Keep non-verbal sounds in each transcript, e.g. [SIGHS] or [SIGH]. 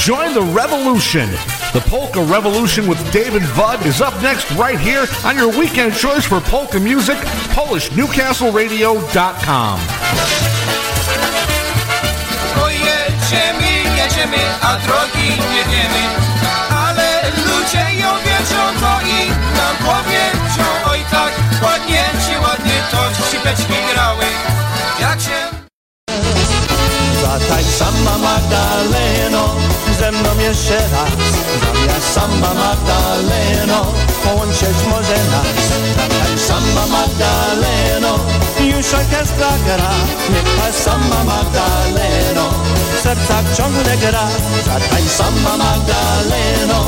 Join the revolution. The Polka Revolution with David Budd is up next right here on your weekend choice for polka music, PolishNewcastleRadio.com. Powiedzą Oj tak, ładnie ci, ładnie to grały Jak się Zatań sama Magdaleno, ze mną jeszcze raz. Zamiast sama Magdaleno, połączyć może nas. Zatań sama Magdaleno, już orkiestra gra. Niech ta sama Magdaleno, w sercach ciągle gra. Zatań sama Magdaleno,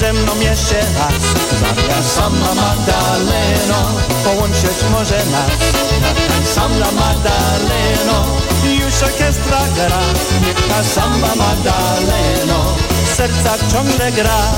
ze mną jeszcze raz. Zamiast sama Magdaleno, połączyć może nas. Zatań sama Magdaleno, już orkiestra gra ta samba Magdaleno w sercach ciągle gra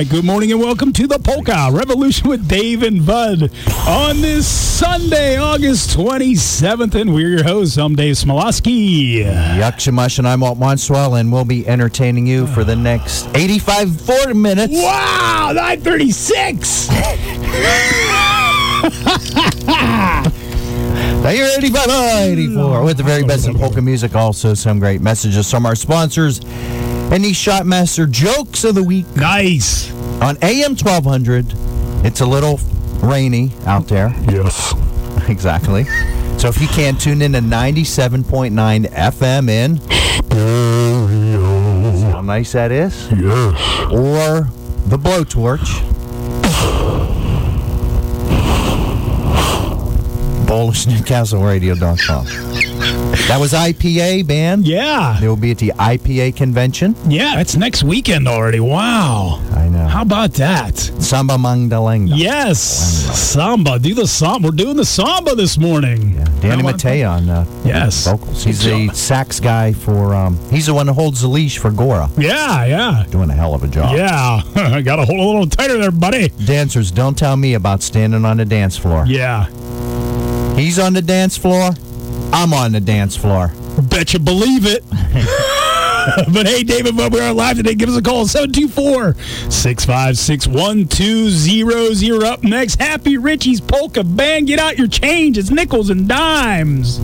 right, good morning and welcome to the Polka Revolution with Dave and Bud on this Sunday, August 27th. And we're your hosts. I'm Dave Smialowski. Yakshamash and I'm Walt Monstwil, and we'll be entertaining you for the next 85 40 minutes. Wow, 936. [LAUGHS] Now you're 85 84 with the very best in polka music. Also, some great messages from our sponsors these Shotmaster jokes of the week. Nice. On AM 1200, it's a little rainy out there. Yes. [LAUGHS] Exactly. So if you can tune in to 97.9 FM in. How nice that is? Yes. Or the blowtorch. PolishNewcastleRadio.com. That was IPA band. Yeah. They will be at the IPA convention. Yeah, it's next weekend already. Wow. I know. How about that? Samba Mangdalenga. Yes. Samba. Do the samba. We're doing the samba this morning. Yeah. Danny Matei on uh, Yes. vocals. He's the sax guy for. Um, he's the one who holds the leash for Gora. Yeah, yeah. Doing a hell of a job. Yeah. I [LAUGHS] got to hold a little tighter there, buddy. Dancers, don't tell me about standing on the dance floor. Yeah. He's on the dance floor. I'm on the dance floor. Bet you believe it. [LAUGHS] but hey, David, but we are live today. Give us a call 724 656 1200. Up next, Happy Richie's Polka Band. Get out your change. It's nickels and dimes.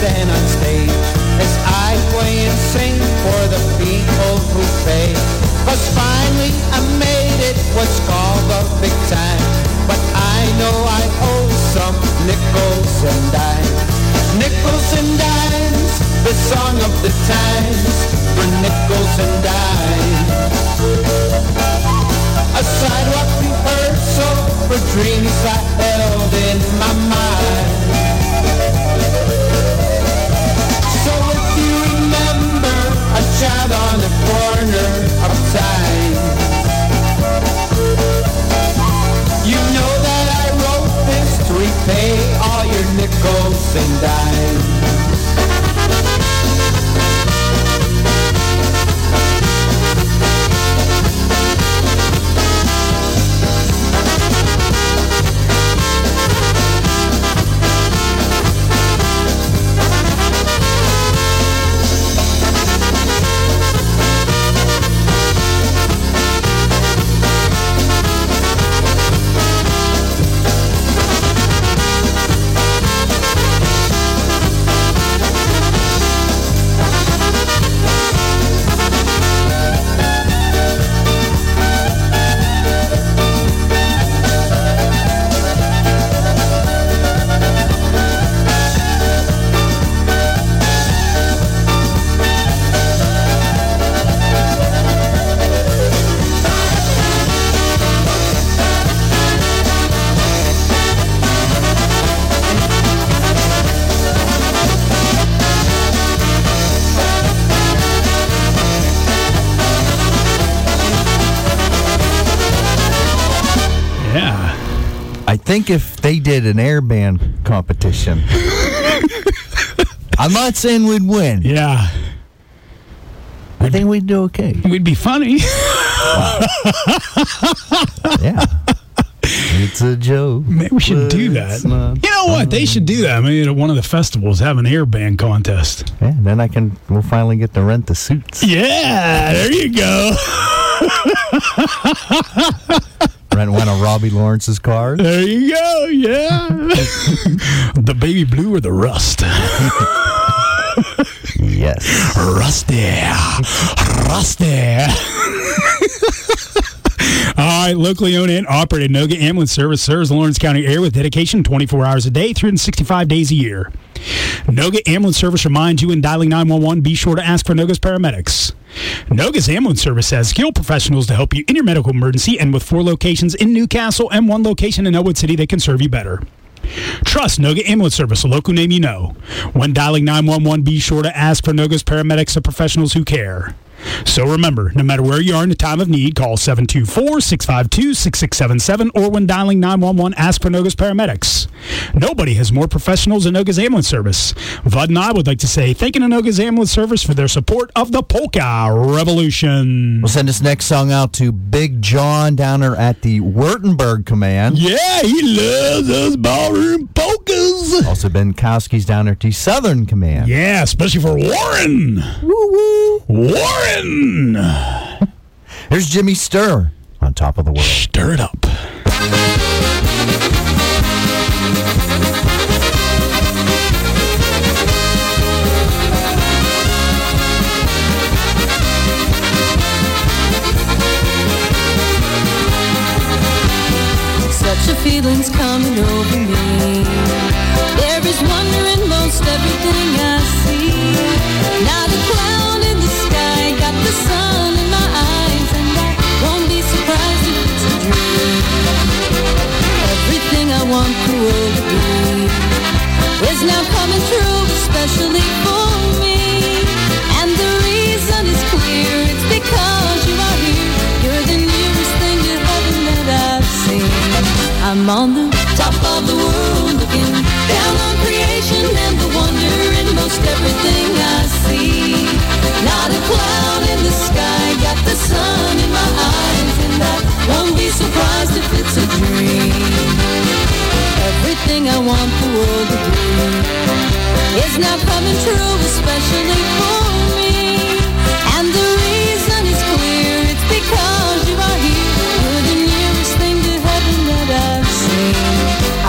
Stand on stage as I play and sing for the people who pay. Cause finally I made it what's called a big time. But I know I owe some nickels and dimes. Nickels and dimes, the song of the times for nickels and dimes. A sidewalk rehearsal for dreams I held in my mind. Child on the corner of time, you know that I wrote this to repay all your nickels and dimes. Think if they did an air band competition, [LAUGHS] I'm not saying we'd win. Yeah. I think we'd do okay. We'd be funny. [LAUGHS] Yeah. It's a joke. Maybe we should do that. You know what? They should do that. Maybe at one of the festivals, have an air band contest. Yeah, then I can. We'll finally get to rent the suits. Yeah, there you go. [LAUGHS] Rent one of Robbie Lawrence's cars. There you go. Yeah. [LAUGHS] the baby blue or the rust? [LAUGHS] Yes. Rusty. Rusty. [LAUGHS] All right, locally owned and operated Noga Ambulance Service serves Lawrence County area with dedication 24 hours a day, 365 days a year. Noga Ambulance Service reminds you when dialing 911, be sure to ask for Noga's paramedics. Noga's Ambulance Service has skilled professionals to help you in your medical emergency, and with four locations in Newcastle and one location in Ellwood City, they can serve you better. Trust Noga Ambulance Service, a local name you know. When dialing 911, be sure to ask for Noga's paramedics and professionals who care. So remember, no matter where you are in the time of need, call 724-652-6677 or when dialing 911, ask for Noga's paramedics. Nobody has more professionals than Noga's Ambulance Service. Bud and I would like to say thank you to Noga's Ambulance Service for their support of the Polka Revolution. We'll send this next song out to Big John down there at the Wurtemburg Command. Yeah, he loves those ballroom polkas. Also, Ben Kowski's down there at the Southern Command. Yeah, especially for Warren. Woo woo. Warren! [LAUGHS] Here's Jimmy Sturr on top of the world. Stir it up. Such a feeling's coming over me. Is wonder in most everything I see. Not a cloud in the sky, got the sun in my eyes, and I won't be surprised if it's a dream. Everything I want the world to be is now coming true, especially for me. And the reason is clear, it's because you are here. You're the nearest thing to heaven that I've seen. I'm on the top of the world, looking down on creation and the wonder in most everything I see. Not a cloud in the sky, got the sun in my eyes, and I won't be surprised if it's a dream. Everything I want the world to be is now coming true, especially for me. And the reason is clear, it's because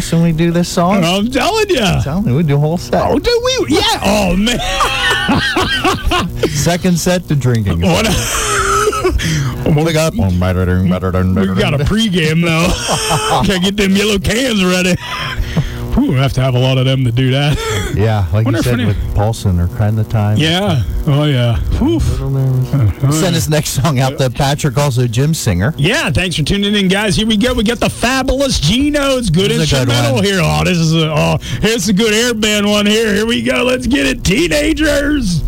I could dress when we do this song. I'm telling you. Tell me, we do a whole set. Oh, do we? Yeah. Oh, man. [LAUGHS] Second set to drinking. What? Look up. We got a pregame, though. [LAUGHS] Can't get them yellow cans ready. We have to have a lot of them to do that. Yeah, like Wonder you said with Paulson or kind of time. Yeah. Oh, yeah. Whew. Send this next song out to Patrick, also Jim Singer. Yeah, thanks for tuning in, guys. Here we go. We got the fabulous Geno's good This is good instrumental one. here. Oh, this is a oh, here's a good air band one here. Here we go. Let's get it, teenagers.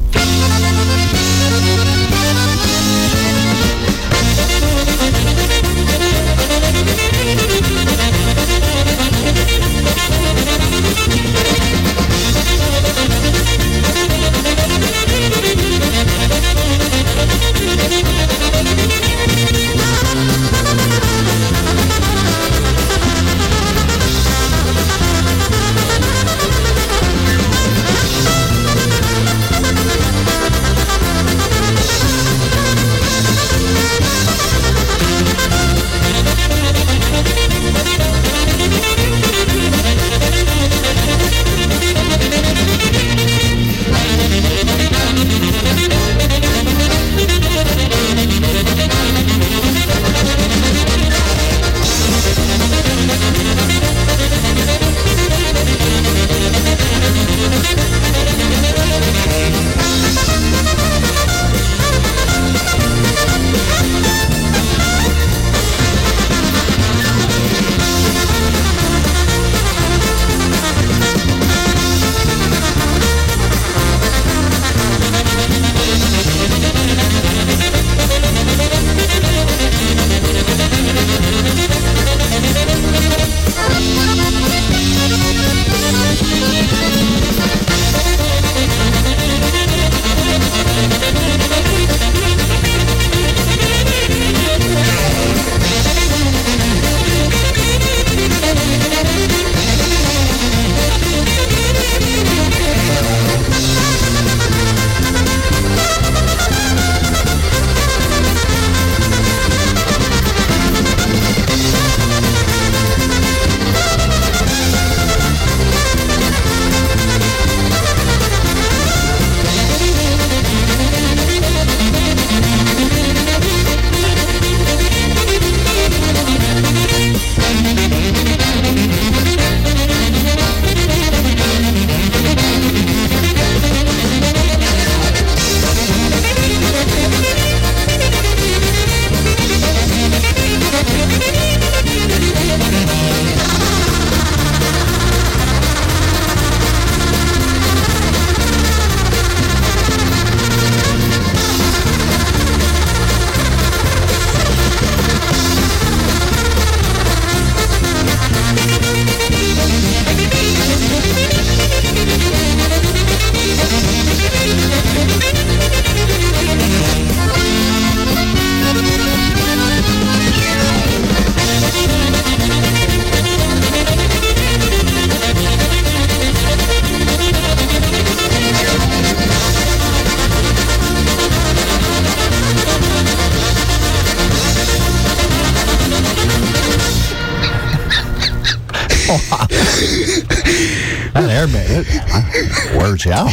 Man, it wears you out.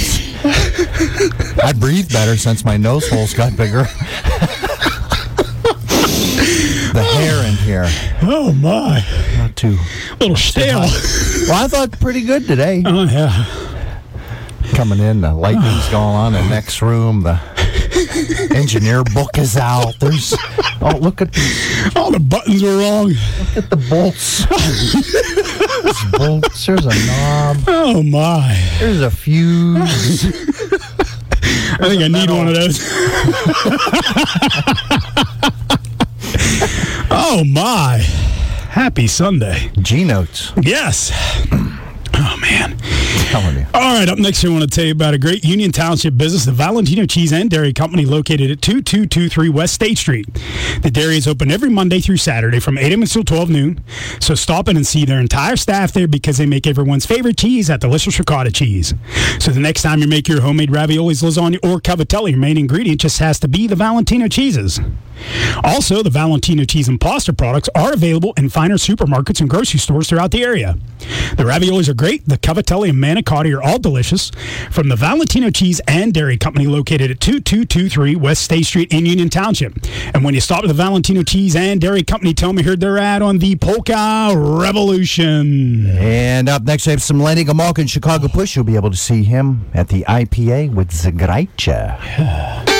I breathe better since my nose holes got bigger. The hair in here. Oh my, Not too. a little stale. Well, I thought pretty good today. Oh yeah. Coming in, the lightning's going on in the next room. The engineer book is out. There's oh look at the, All the buttons are wrong. Look at the bolts. There's bolts. There's a knob. Oh my. There's a fuse. I think I need one of those. oh my. Happy Sunday. G notes. Yes. Oh man. All right, up next, I want to tell you about a great Union Township business, the Valentino Cheese and Dairy Company, located at 2223 West State Street. The dairy is open every Monday through Saturday from 8 a.m. until 12 noon. So stop in and see their entire staff there because they make everyone's favorite cheese, that delicious ricotta cheese. So the next time you make your homemade raviolis, lasagna, or cavatelli, your main ingredient just has to be the Valentino cheeses. Also, the Valentino cheese and pasta products are available in finer supermarkets and grocery stores throughout the area. The raviolis are great. The cavatelli and manicotti are all delicious. From the Valentino Cheese and Dairy Company, located at 2223 West State Street in Union Township. And when you stop at the Valentino Cheese and Dairy Company, tell me you heard their ad on the Polka Revolution. And up next, I have some Lenny Gomulka in Chicago Push. You'll be able to see him at the IPA with Zagrajce. Zagrajcie [SIGHS] [LAUGHS]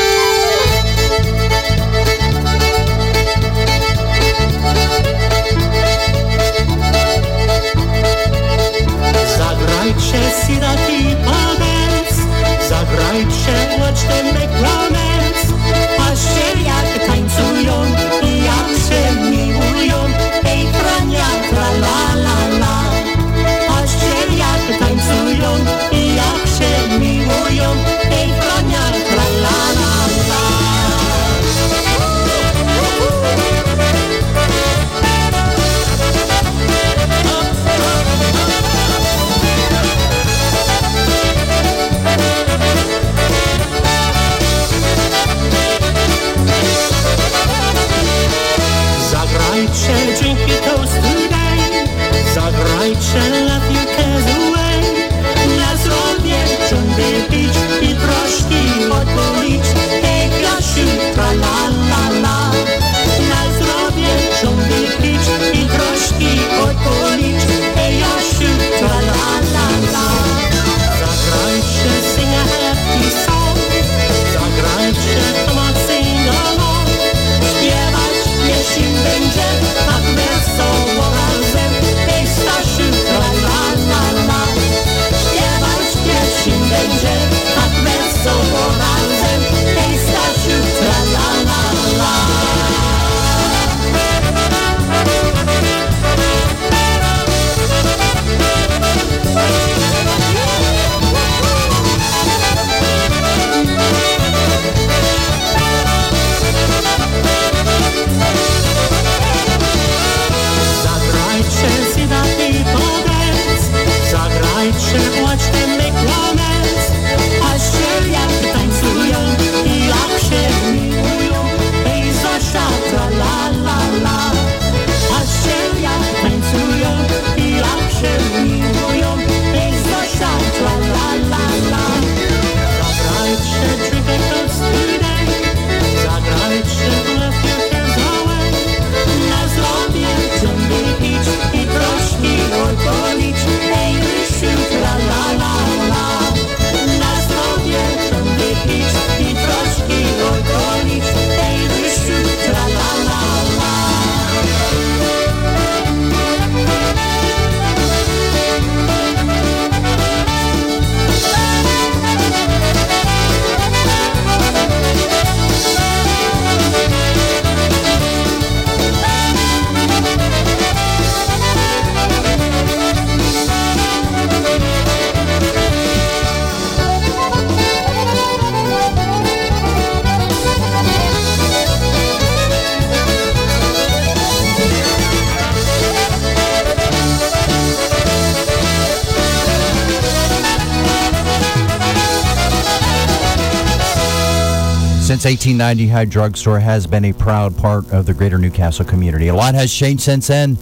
Since 1890, High Drugstore has been a proud part of the greater Newcastle community. A lot has changed since then,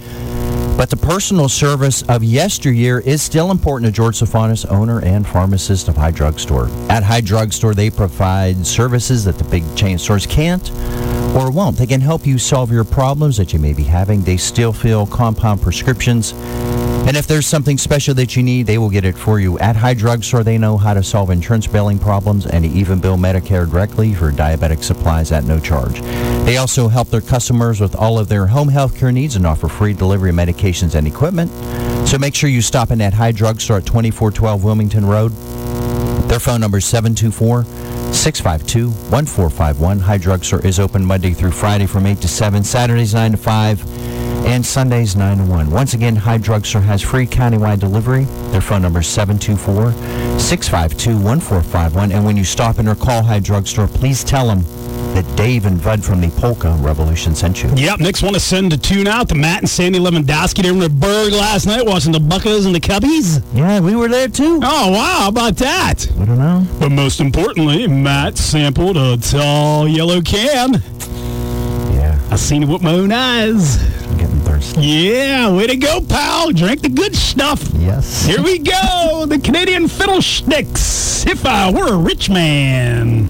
but the personal service of yesteryear is still important to George Sofanis, owner and pharmacist of High Drugstore. At High Drugstore, they provide services that the big chain stores can't, or won't. They can help you solve your problems that you may be having. They still fill compound prescriptions. And if there's something special that you need, they will get it for you. At High Drugstore, they know how to solve insurance billing problems and even bill Medicare directly for diabetic supplies at no charge. They also help their customers with all of their home health care needs and offer free delivery of medications and equipment. So make sure you stop in at High Drugstore at 2412 Wilmington Road. Their phone number is 724 652 1451. High Drugstore is open Monday through Friday from 8 to 7, Saturdays 9 to 5, and Sundays 9 to 1. Once again, High Drugstore has free countywide delivery. Their phone number is 724 652 1451. And when you stop in or call High Drugstore, please tell them that Dave and Bud from the Polka Revolution sent you. Yep, Knicks want to send a tune out to Matt and Sandy Lewandowski. They were in the Burgh last night watching the Buckos and the Cubbies. Yeah, we were there too. Oh, wow, how about that? I don't know. But most importantly, Matt sampled a tall yellow can. Yeah, I seen it with my own eyes. I'm getting thirsty. Yeah, way to go, pal. Drink the good stuff. Yes. Here we go. The Canadian Fiddlesticks. If I were a rich man.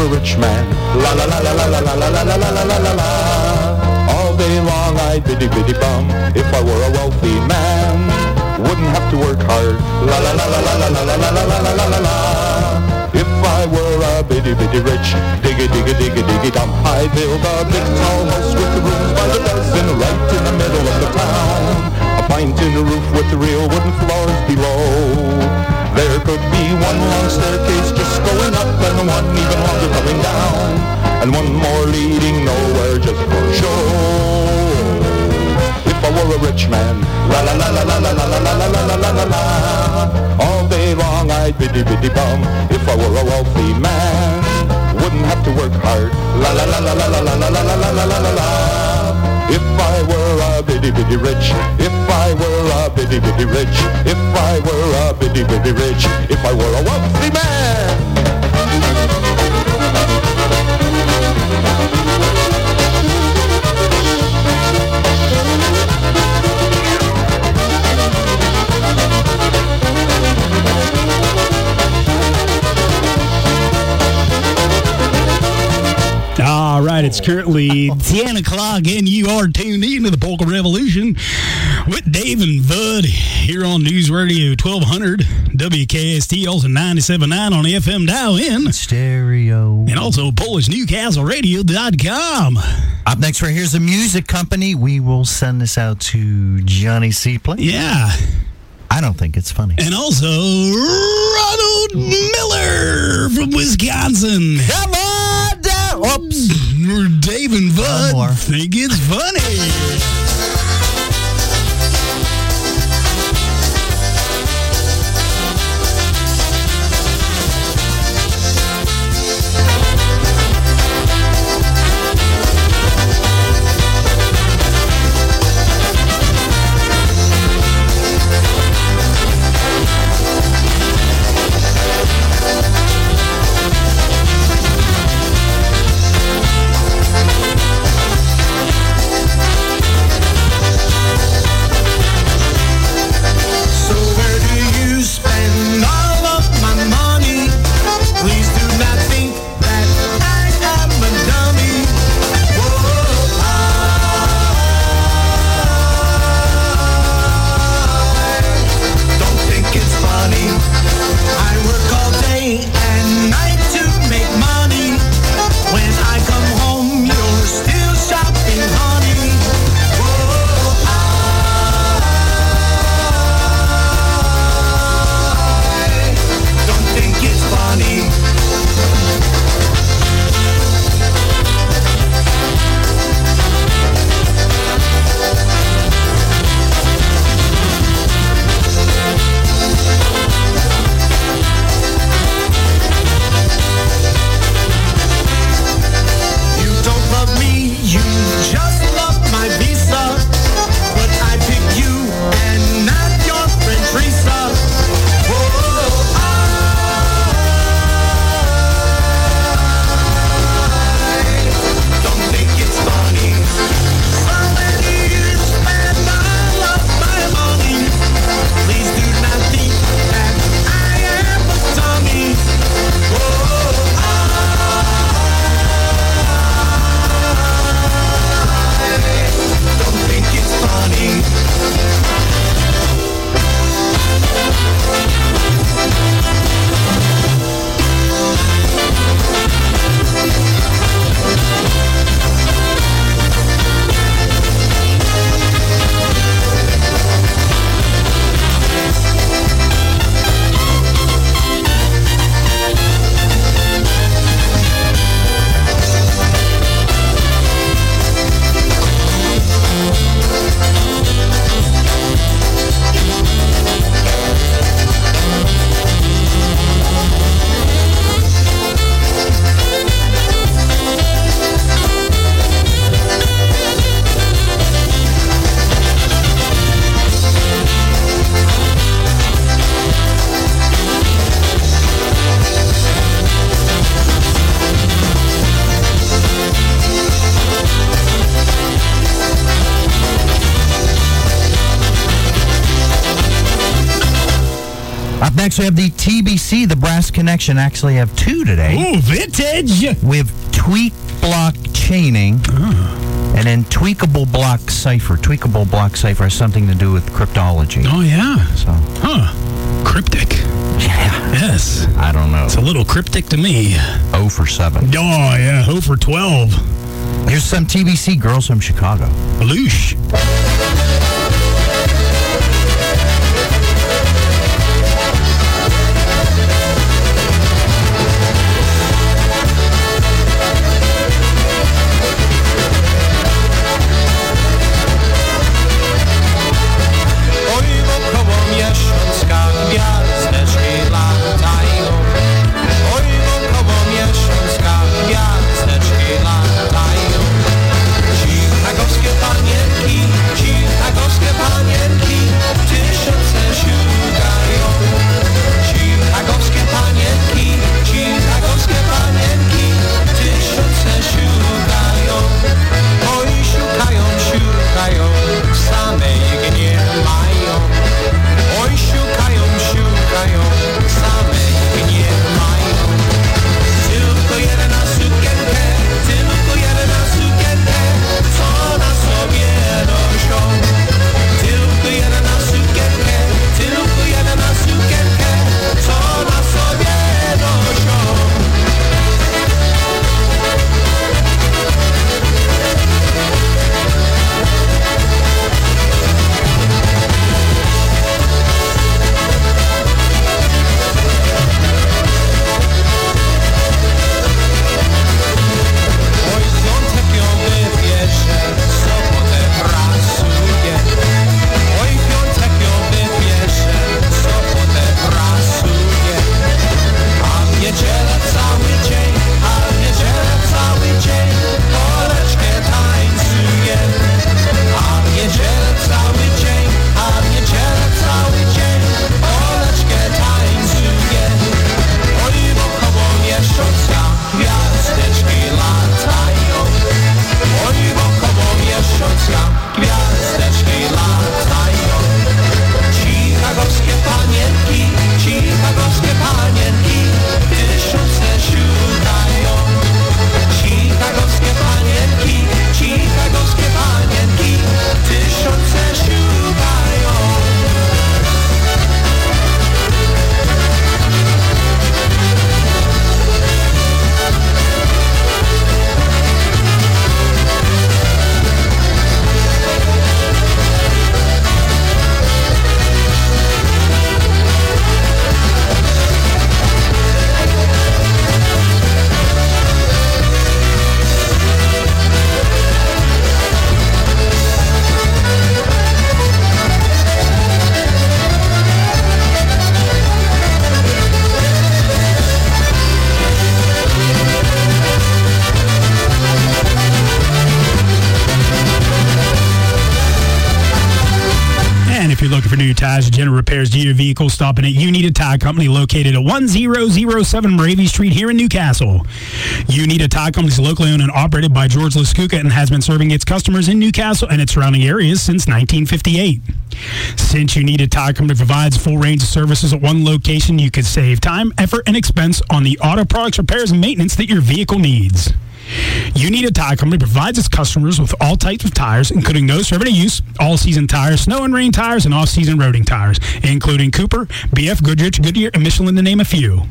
A rich man, la la la la la la la la la la la la la la la. All day long I'd biddy biddy bum. If I were a wealthy man, wouldn't have to work hard. La la la la la la la la la la la la la la. If I were a biddy biddy rich, diggy diggy diggy diggy dum, I'd build a big tall house with the rooms by the dozen right in the middle of the town. A pine tin roof with the real wooden floors below. One long staircase just going up and one even longer coming down. And one more leading nowhere just for show. If I were a rich man, la la la la la la la la la la la la la. All day long I'd biddy biddy bum. If I were a wealthy man, wouldn't have to work hard. La la la la la la la la la la la la la. If I were a biddy biddy rich, if I were a biddy biddy rich, if I were a biddy biddy rich, if I were a wealthy man. All right, it's currently 10 o'clock, and you are tuned in to the Polka Revolution with Dave and Bud here on News Radio 1200, WKST, also 97.9 on the FM dial in, Stereo. and also PolishNewcastleRadio.com. Up next, right here's a music company. We will send this out to Johnny Seapley. Yeah, I don't think it's funny. and also Ronald Miller from Wisconsin. Come on. Dave and Bud think it's funny. We have the TBC, the Brass Connection. Actually, have two today. Ooh, vintage. We have tweak block chaining. Ah. And then tweakable block cipher. Tweakable block cipher has something to do with cryptology. Oh, yeah. So, Huh. Cryptic. yeah, Yes. I don't know. It's a little cryptic to me. 0 for 7. Oh, yeah. Ho for 12. Here's some TBC girls from Chicago. Baloosh. General repairs to your vehicle, stop in at a Tire Company located at 1007 Moravia Street here in Newcastle. You Need a Tire Company is locally owned and operated by George Laskuka and has been serving its customers in Newcastle and its surrounding areas since 1958. Since You Need a Tire Company provides full range of services at one location, you can save time, effort, and expense on the auto products, repairs, and maintenance that your vehicle needs. You Need a Tire Company provides its customers with all types of tires, including those for everyday use, all-season tires, snow and rain tires, and off-season roading tires, including Cooper, BF, Goodrich, Goodyear, and Michelin to name a few.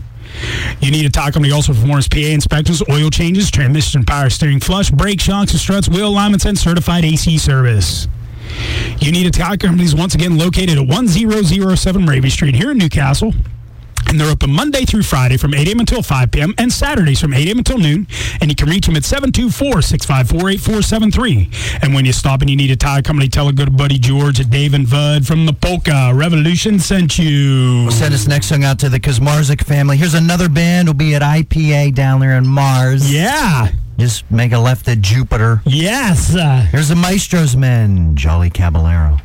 You Need a Tire Company also performs PA inspections, oil changes, transmission power steering flush, brake shocks and struts, wheel alignments, and certified AC service. You Need a Tire Company is once again located at 1007 Raby Street here in Newcastle. And they're open Monday through Friday from 8 a.m. until 5 p.m. and Saturdays from 8 a.m. until noon. And you can reach them at 724-654-8473. And when you stop and you need a tire company, tell a good buddy George that Dave and Bud from the Polka Revolution sent you. We'll send this next song out to the Kazmarzik family. Here's another band. We'll be at IPA down there in Mars. Yeah. Just make a left at Jupiter. Yes. Here's the Maestro's Men, Jolly Caballero.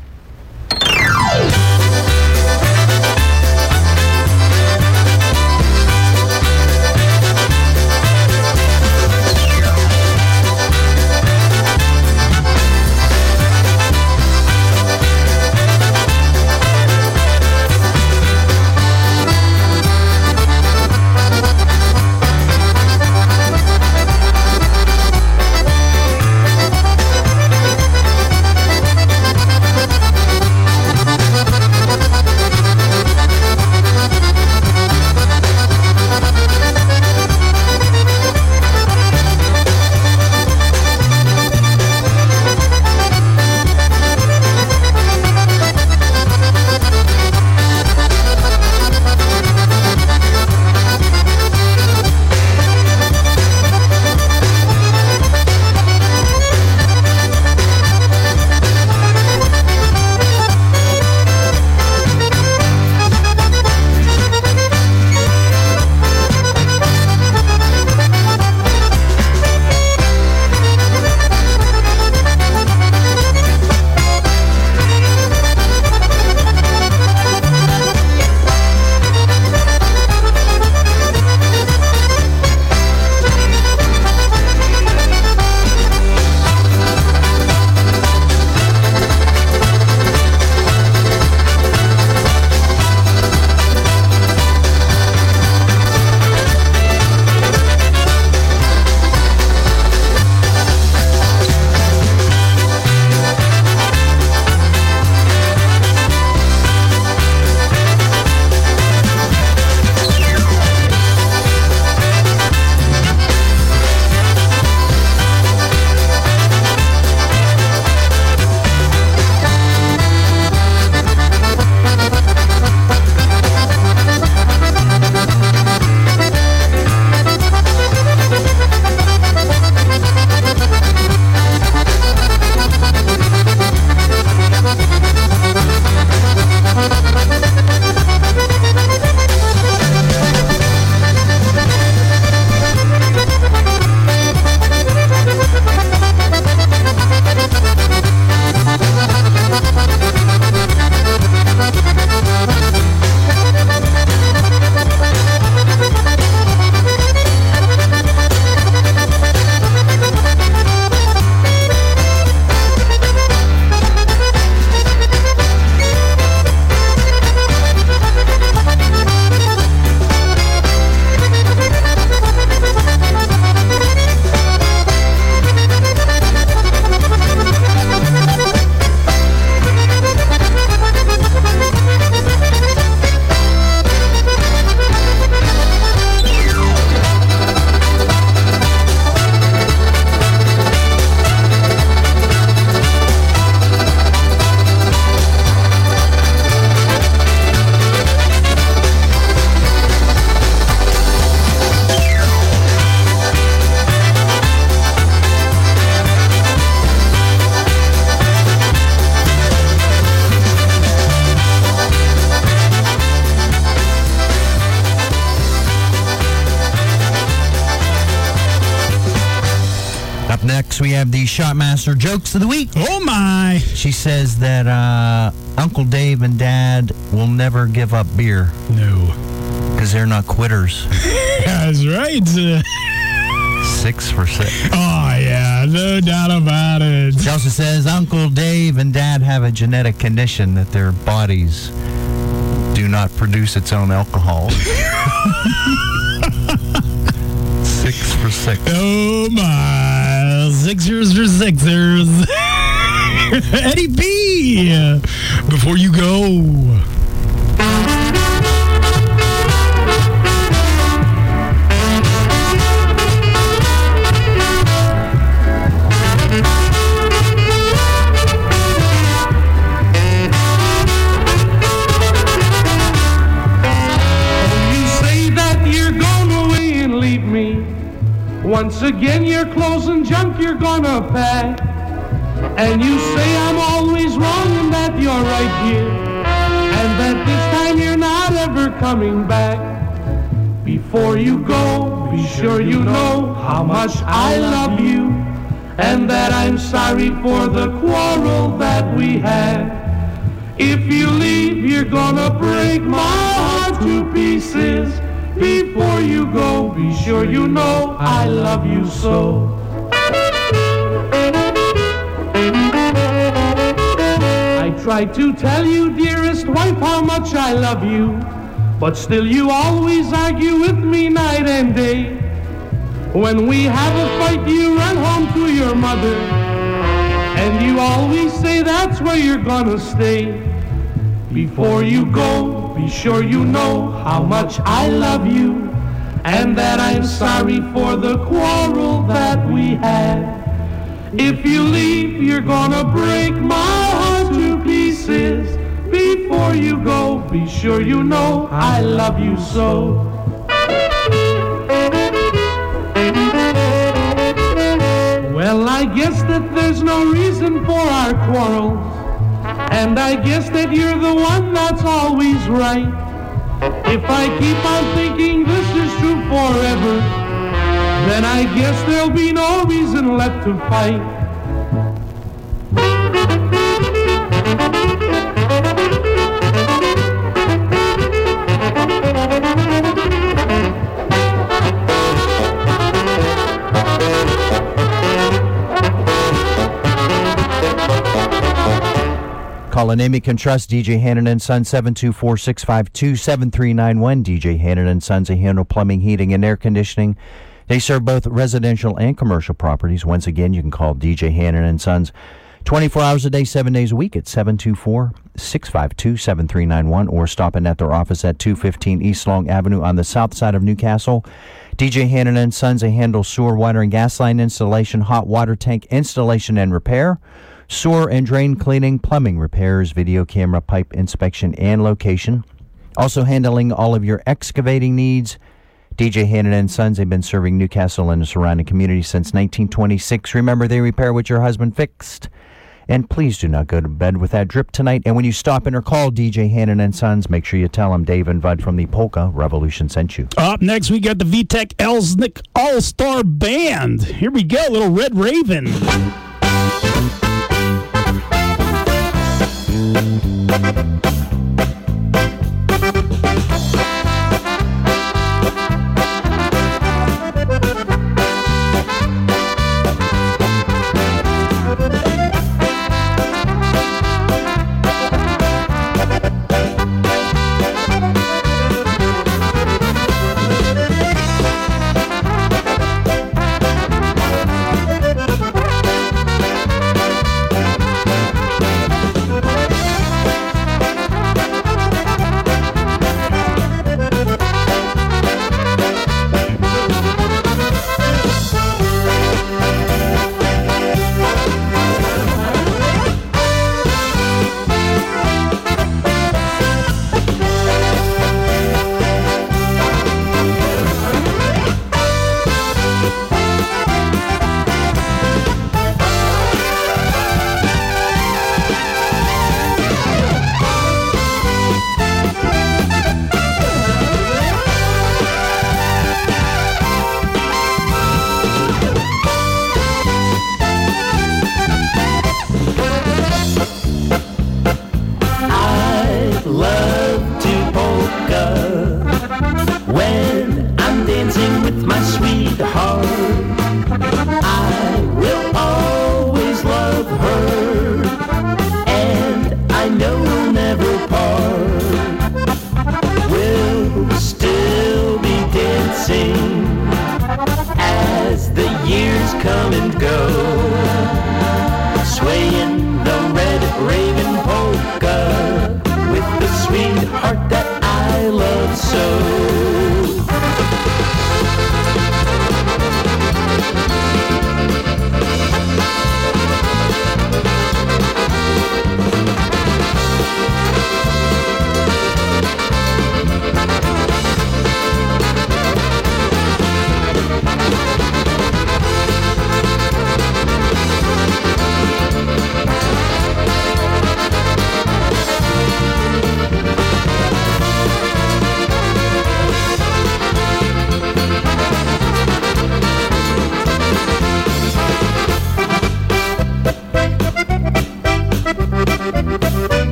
Jokes of the week. Oh my! She says that uh, Uncle Dave and Dad will never give up beer No. because they're not quitters. [LAUGHS] That's right. Six for six. oh yeah, no doubt about it. She also says Uncle Dave and Dad have a genetic condition that their bodies do not produce its own alcohol. [LAUGHS] six for six. Oh my! Sixers for Sixers. [LAUGHS] Eddie B. Before you go. You say that you're going away and leave me. Once again, you're closing junk you're gonna pack. And you say I'm always wrong and that you're right here. And that this time you're not ever coming back. Before you go, be sure you know how much I love you. And that I'm sorry for the quarrel that we had. If you leave, you're gonna break my heart to pieces. Before you go, be sure you know I love you so. Try to tell you, dearest wife, how much I love you. But still you always argue with me night and day. When we have a fight, you run home to your mother. And you always say that's where you're gonna stay. Before you go, be sure you know how much I love you. And that I'm sorry for the quarrel that we had. If you leave, you're gonna break my Before you go, be sure you know I love you so. Well, I guess that there's no reason for our quarrels. And I guess that you're the one that's always right. If I keep on thinking this is true forever, then I guess there'll be no reason left to fight. Call a name you can trust. DJ Hannon and Son 724-652-7391. DJ Hannon and Sons they handle plumbing, heating, and air conditioning. They serve both residential and commercial properties. Once again, you can call DJ Hannon and Sons 24 hours a day, 7 days a week at 724-652-7391 or stop in at their office at 215 East Long Avenue on the south side of Newcastle. DJ Hannon and Sons they handle sewer, water, and gas line installation, hot water tank installation and repair sewer and drain cleaning, plumbing repairs, video camera pipe inspection and location. Also handling all of your excavating needs. DJ Hannon and Sons have been serving Newcastle and the surrounding community since 1926. Remember, they repair what your husband fixed. And please do not go to bed with that drip tonight. And when you stop in or call DJ Hannon and Sons, make sure you tell them Dave and Bud from the Polka Revolution sent you. Up next, we got the VTech Elsnick All Star Band. Here we go, little Red Raven. Thank you.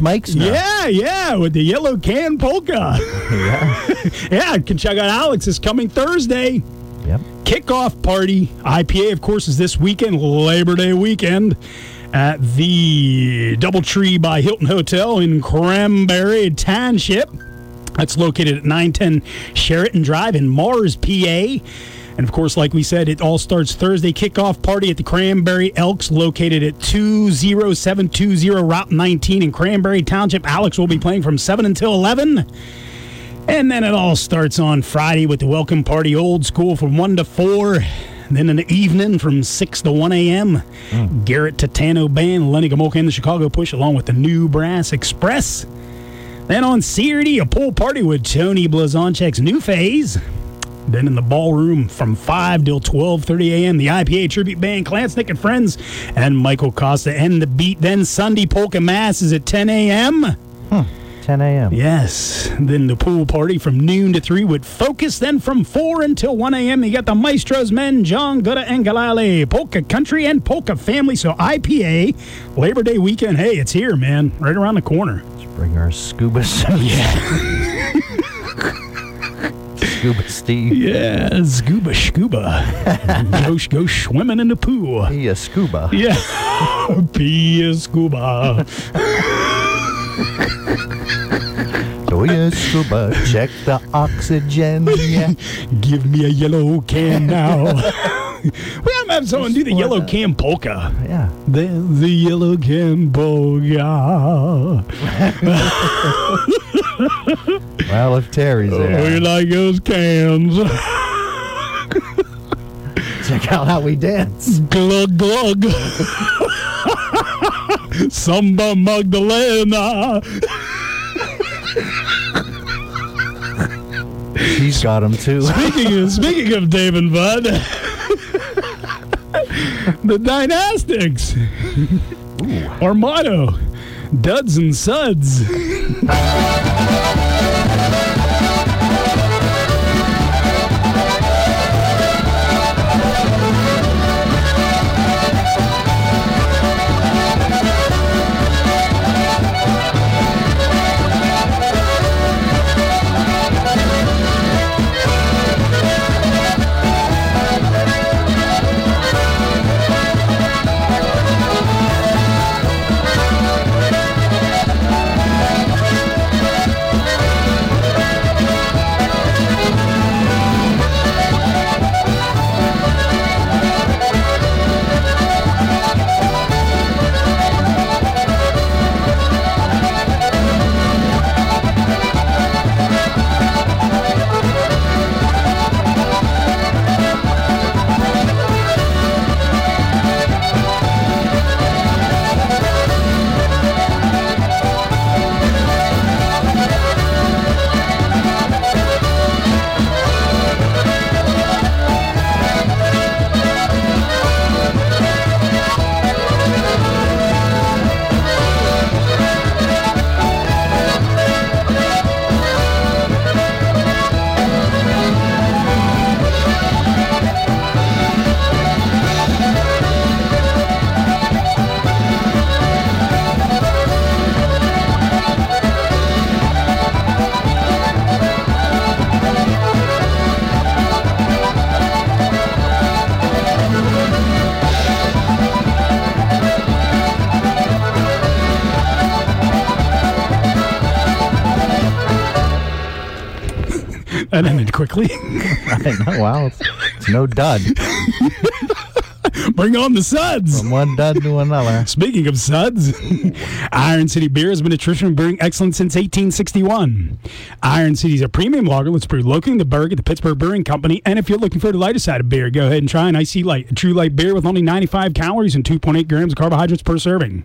Mikes now. Yeah, yeah, with the yellow can polka. [LAUGHS] Yeah. yeah, can check out Alex this coming Thursday. Yep. Kickoff party. IPA, of course, is this weekend, Labor Day weekend, at the Doubletree by Hilton Hotel in Cranberry Township. That's located at 910 Sheraton Drive in Mars, PA. And of course, like we said, it all starts Thursday. Kickoff party at the Cranberry Elks, located at 20720 Route 19 in Cranberry Township. Alex will be playing from 7 until 11. And then it all starts on Friday with the welcome party, old school from 1 to 4. Then in the evening from 6 to 1 a.m., hmm. Garrett Titano Band, Lenny Gomulka, and the Chicago Push, along with the New Brass Express. Then on Saturday, a pool party with Tony Blazonczyk's New Phase. Then in the ballroom from 5 till 12.30 a.m., the IPA tribute band, Clansnick and Friends, and Michael Costa and the beat. Then Sunday Polka Mass is at 10 a.m. Hmm, 10 a.m. Yes. Then the pool party from noon to 3 with Focus. Then from 4 until 1 a.m., you got the Maestros men, John Gora and Gorale, Polka Country and Polka Family. So IPA, Labor Day weekend, hey, it's here, man. Right around the corner. Let's bring our scuba suits. Yeah. [LAUGHS] Scuba Steve. Yeah, scuba scuba. [LAUGHS] go, go swimming in the pool. He a scuba. Yeah. [LAUGHS] Be a scuba. [LAUGHS] Oh yeah, scuba. Check the oxygen. Yeah. Give me a yellow can now. we haven't had someone do the yellow can polka. Yeah. The, the yellow can polka. Well, if Terry's oh, there. We like those cans. check out how we dance. glug glug. Samba Magdalena. He's got him too. Speaking of, speaking of Dave and Bud, the Dynastics. Our motto, duds and suds. Quickly. [LAUGHS] I know. Wow, it's, it's no dud [LAUGHS] Bring on the suds. from one dud to another. Speaking of suds, [LAUGHS] Iron City Beer has been a tradition of brewing excellence since 1861. Iron City's a premium lager that's brewed locally in the Burgh at the Pittsburgh Brewing Company. And if you're looking for the lighter side of beer, go ahead and try an IC Light, a true light beer with only 95 calories and 2.8 grams of carbohydrates per serving.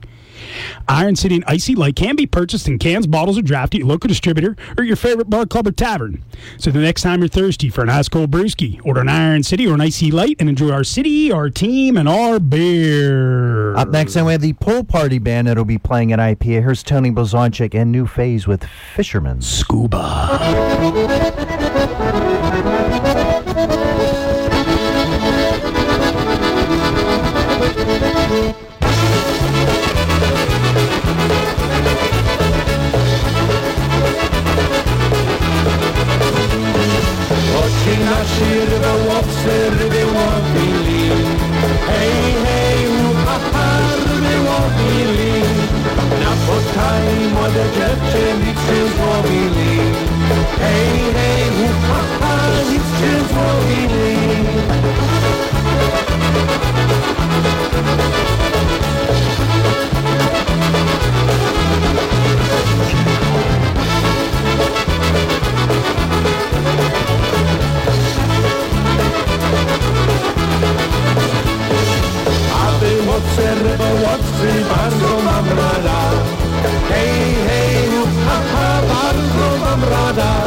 Iron City and IC Light can be purchased in cans, bottles, or draft at your local distributor or your favorite bar, club, or tavern. So the next time you're thirsty for an ice cold brewski, order an Iron City or an IC Light and enjoy our city, our team, and our beer. Up next, then we have the Pool Party Band that'll be playing at IPA. Here's Tony Blazonczyk and New Phase with Fisherman. Scuba. Ah. Hej, hej, hu, ha, ha, nic cię złowili. Czerwołowcy bardzo mam rada Hej, hej, ha, ha, bardzo mam rada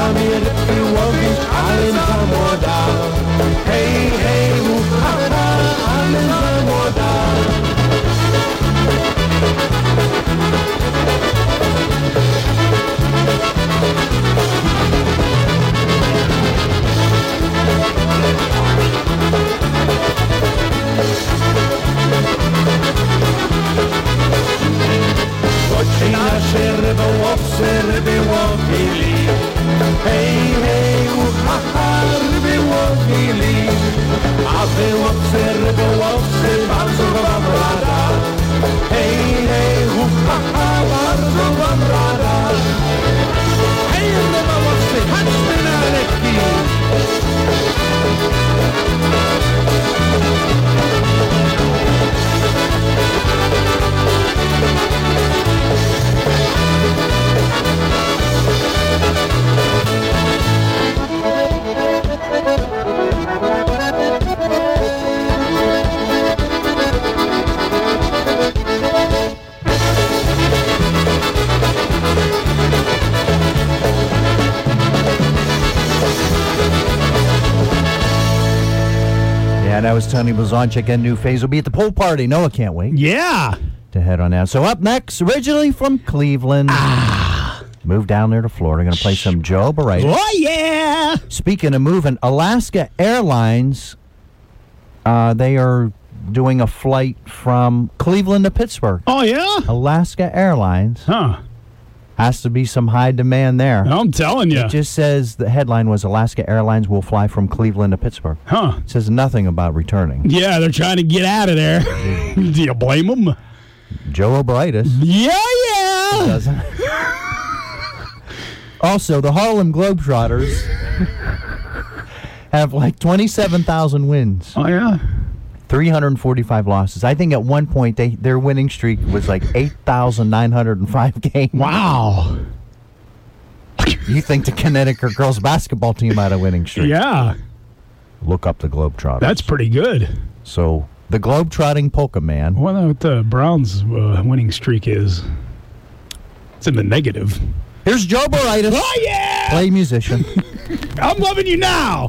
Szłabym z wami rybki Tony Blazonczyk and New Phase will be at the Pool Party. Noah can't wait Yeah. to head on down. So up next, originally from Cleveland, moved down there to Florida. Going to play some Joe Barrett. Oh, yeah. Speaking of moving, Alaska Airlines, uh, they are doing a flight from Cleveland to Pittsburgh. Oh, yeah? Alaska Airlines Huh. Has to be some high demand there. I'm telling you. It just says the headline was Alaska Airlines will fly from Cleveland to Pittsburgh. Huh. It says nothing about returning. Yeah, they're trying to get out of there. [LAUGHS] Do you blame them? Joe O'Britis Yeah, yeah. doesn't. also, the Harlem Globetrotters [LAUGHS] have like 27,000 wins. Oh, yeah. 345 losses. I think at one point they their winning streak was like 8,905 [LAUGHS] games. Wow. You think the Connecticut girls basketball team had a winning streak? Yeah. Look up the Globetrotters. That's pretty good. so the Globetrotting Polka Man. I wonder what the Browns' uh, winning streak is. It's in the negative. Here's Joe Baritis, Oh, yeah. play musician. [LAUGHS] I'm loving you now.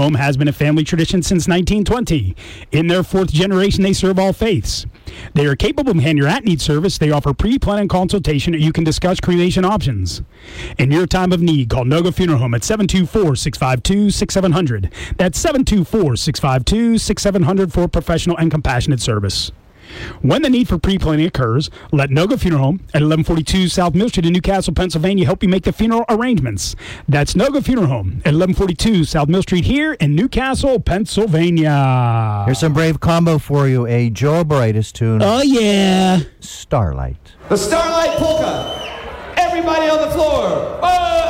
Home has been a family tradition since 1920. In their fourth generation, they serve all faiths. They are capable of hand your at need service. They offer pre planning consultation and you can discuss cremation options. In your time of need, call Noga Funeral Home at 724 652 6700. That's 724 652 6700 for professional and compassionate service. When the need for pre-planning occurs, let Noga Funeral Home at 1142 South Mill Street in Newcastle, Pennsylvania help you make the funeral arrangements. That's Noga Funeral Home at 1142 South Mill Street here in Newcastle, Pennsylvania. Here's some brave combo for you. A Joe Brightus tune. Oh yeah. Starlight. The Starlight Polka. Everybody on the floor. Oh,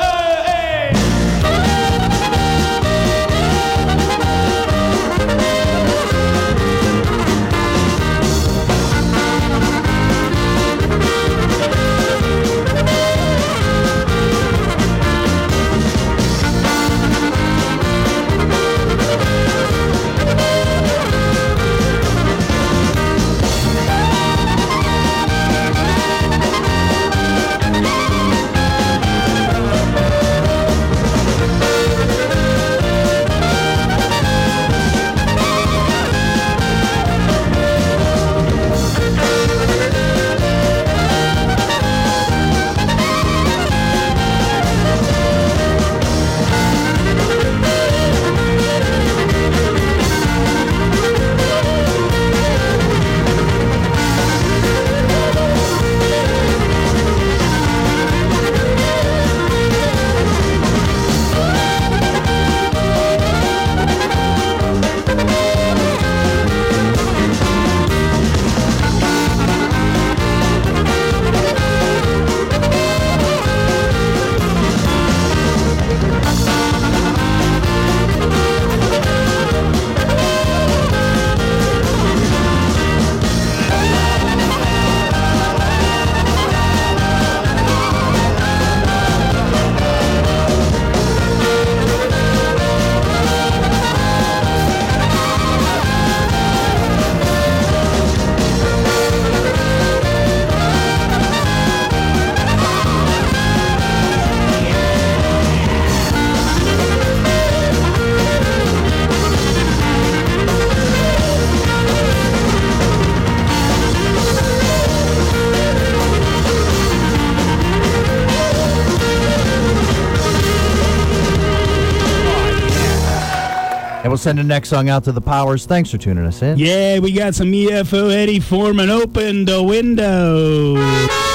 send the next song out to the Powers. Thanks for tuning us in. Yeah, we got some EFO Eddie Forman open the window.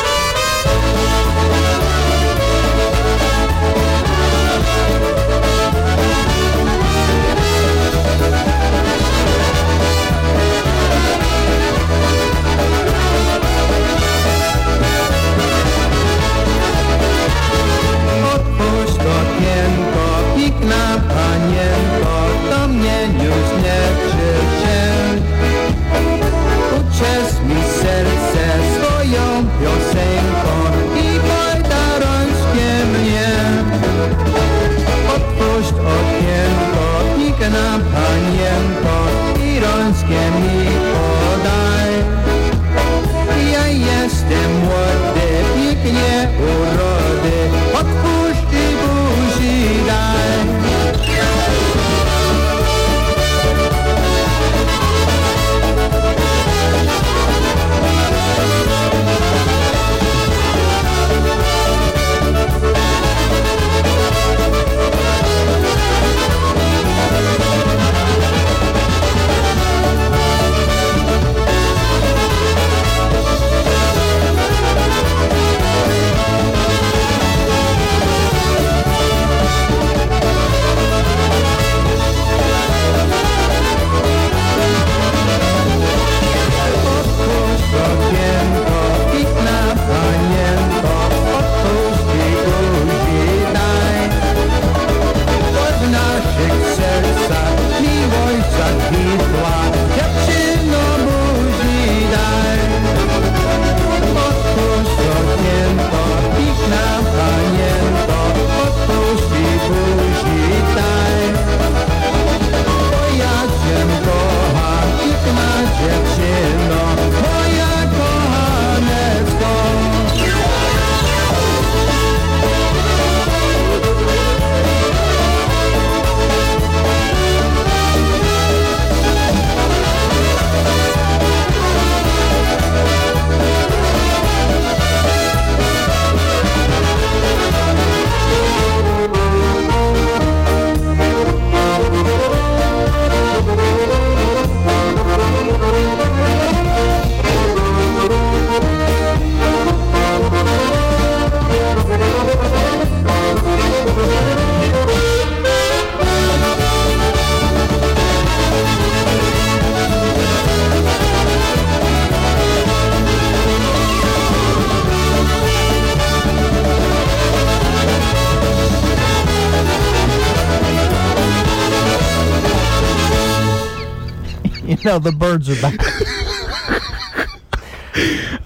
[LAUGHS] no, the birds are back.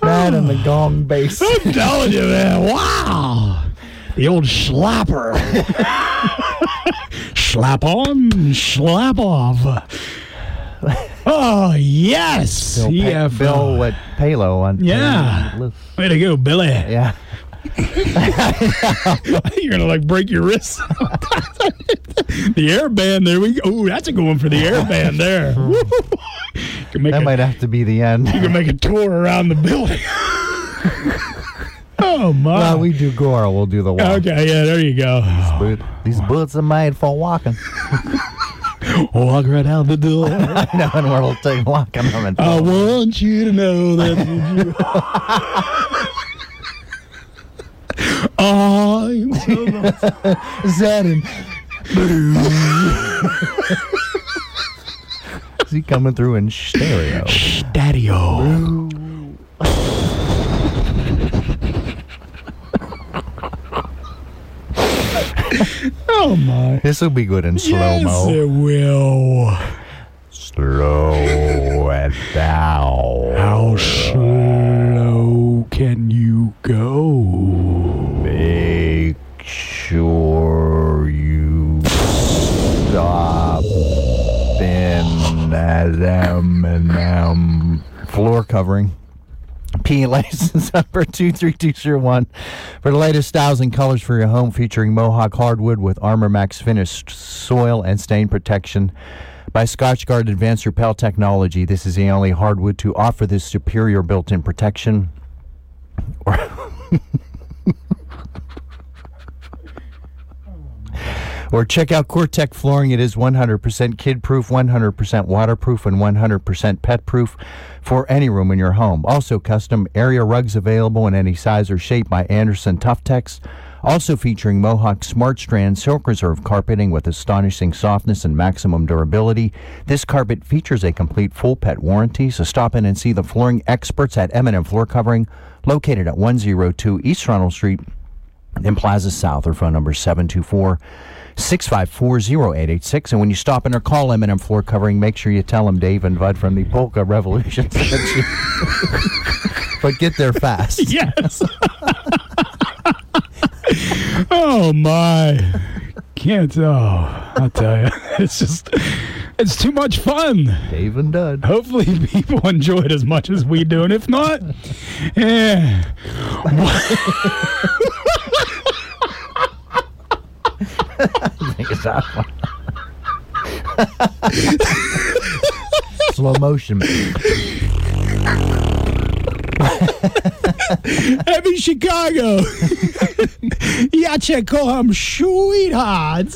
that and the gong bass. I'm telling you, man. Wow. The old slapper. [LAUGHS] slap on, slap off. Oh, yes. Bill, Pa- CFO. Bill what Palo on. Yeah. Way to go, Billy. Yeah. [LAUGHS] You're going to like break your wrist. [LAUGHS] the air band, there we go. Ooh, that's a good one for the air band there. [LAUGHS] Can make That a, might have to be the end. you can make a tour around the building. [LAUGHS] oh, my. well, we do gore. We'll do the walk. okay, yeah, there you go. These, Boot- These boots are made for walking. Walk right out the door. I know, and we'll take walking them. And I want you to know that you. I'm so Is he coming through in stereo? Daddy-o. oh my. This will be good in slow mo. Yes, it will. Slow it down. How slow can you go? Make sure you stop in that M&M floor covering. P [LAUGHS] license number 23201 for the latest styles and colors for your home featuring Mohawk hardwood with Armor Max finished soil and stain protection by Scotchgard Advanced Repel Technology. This is the only hardwood to offer this superior built-in protection. [LAUGHS] Or check out COREtec flooring. It is 100% kid proof, 100% waterproof, and 100% pet proof for any room in your home. Also, custom area rugs available in any size or shape by Anderson Tuftex. Also featuring Mohawk Smart Strand Silk Reserve carpeting with astonishing softness and maximum durability. This carpet features a complete full pet warranty, so stop in and see the flooring experts at M&M Floor Covering, located at 102 East Ronald Street in Plaza South. Or phone number 724 654 0886. And when you stop in or call M&M Floor Covering, make sure you tell them Dave and Bud from the Polka Revolution [LAUGHS] [LAUGHS] but get there fast. [LAUGHS] Yes. oh my. Can't oh I'll tell you. It's just it's too much fun. Dave and Dud. Hopefully people enjoy it as much as we do. And if not, yeah. I that one. [LAUGHS] Slow motion. Heavy Chicago. ja cię kocham, sweetheart.